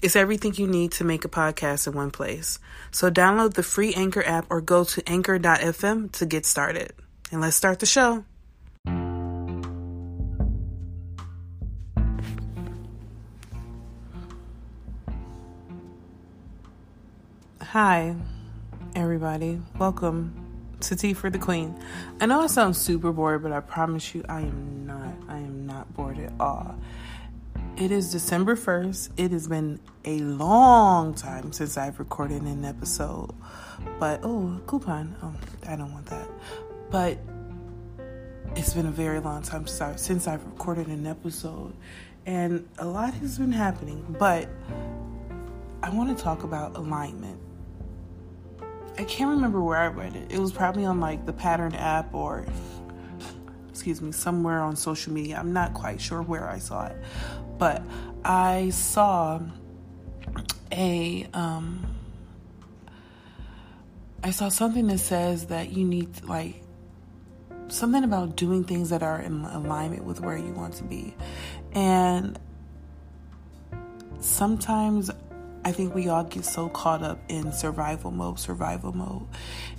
It's everything you need to make a podcast in one place. So download the free Anchor app or go to anchor.fm to get started. And let's start the show. Hi, everybody. Welcome to Tea for the Queen. I know I sound super bored, but I promise you I am not. I am not bored at all. It is December 1st. It has been a long time since I've recorded an episode. But, oh, coupon. Oh, I don't want that. But it's been a very long time since, I, since I've recorded an episode. And a lot has been happening. But I want to talk about alignment. I can't remember where I read it. It was probably on like the Pattern app or, excuse me, somewhere on social media. I'm not quite sure where I saw it but I saw a um I saw something that says that you need like something about doing things that are in alignment with where you want to be. And sometimes I think we all get so caught up in survival mode, survival mode,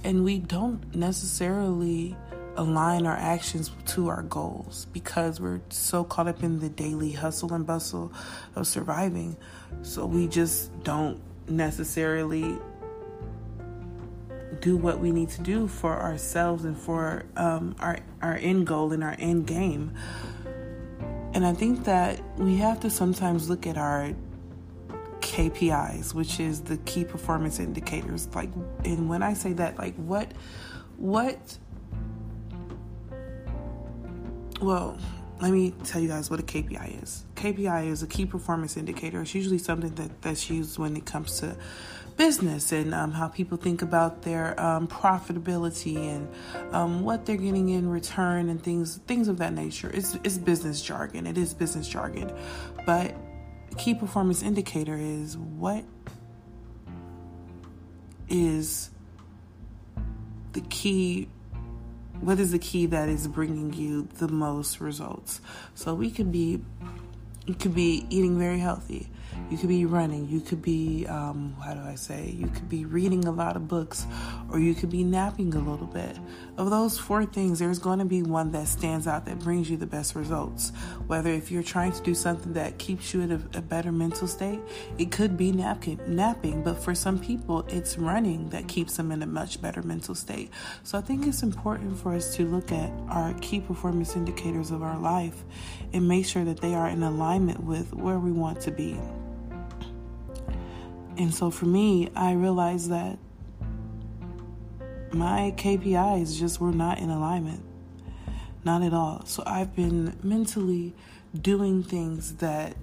and we don't necessarily align our actions to our goals because we're so caught up in the daily hustle and bustle of surviving. So we just don't necessarily do what we need to do for ourselves and for um, our our end goal and our end game. And I think that we have to sometimes look at our KPIs, which is the key performance indicators. Like, and when I say that, like, what, what well, let me tell you guys what a KPI is. KPI is a key performance indicator. It's usually something that, that's used when it comes to business and um, how people think about their um, profitability and um, what they're getting in return and things things of that nature. It's, it's business jargon. It is business jargon, but key performance indicator is what is the key what is the key that is bringing you the most results? So we could be you could be eating very healthy. You could be running. You could be um, how do i say? You could be reading a lot of books or you could be napping a little bit. Of those four things there's going to be one that stands out that brings you the best results. Whether if you're trying to do something that keeps you in a, a better mental state it could be napping napping but for some people it's running that keeps them in a much better mental state. So i think it's important for us to look at our key performance indicators of our life and make sure that they are in alignment with where we want to be. And so for me, I realized that my KPIs just were not in alignment. Not at all. So I've been mentally doing things that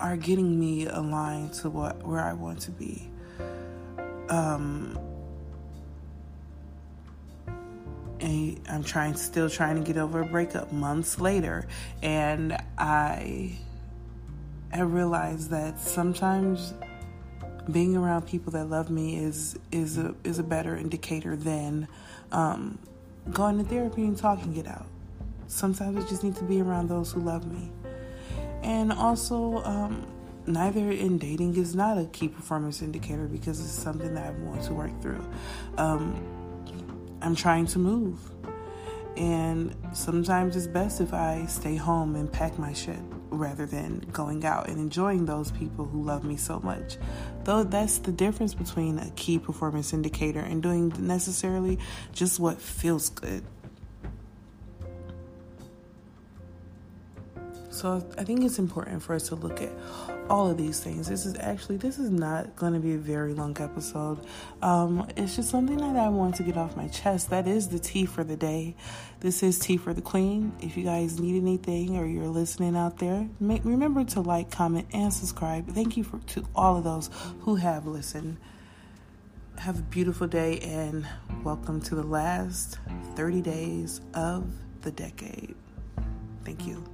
are getting me aligned to what where I want to be. Um and I'm trying still trying to get over a breakup months later and I I realized that sometimes being around people that love me is is a is a better indicator than um, going to therapy and talking it out. Sometimes I just need to be around those who love me, and also um, neither in dating is not a key performance indicator because it's something that I want to work through. Um, I'm trying to move. And sometimes it's best if I stay home and pack my shit rather than going out and enjoying those people who love me so much. Though that's the difference between a key performance indicator and doing necessarily just what feels good. So I think it's important for us to look at all of these things. This is actually this is not going to be a very long episode. Um, it's just something that I want to get off my chest. That is the tea for the day. This is tea for the queen. If you guys need anything or you're listening out there, make, remember to like, comment, and subscribe. Thank you for to all of those who have listened. Have a beautiful day and welcome to the last 30 days of the decade. Thank you.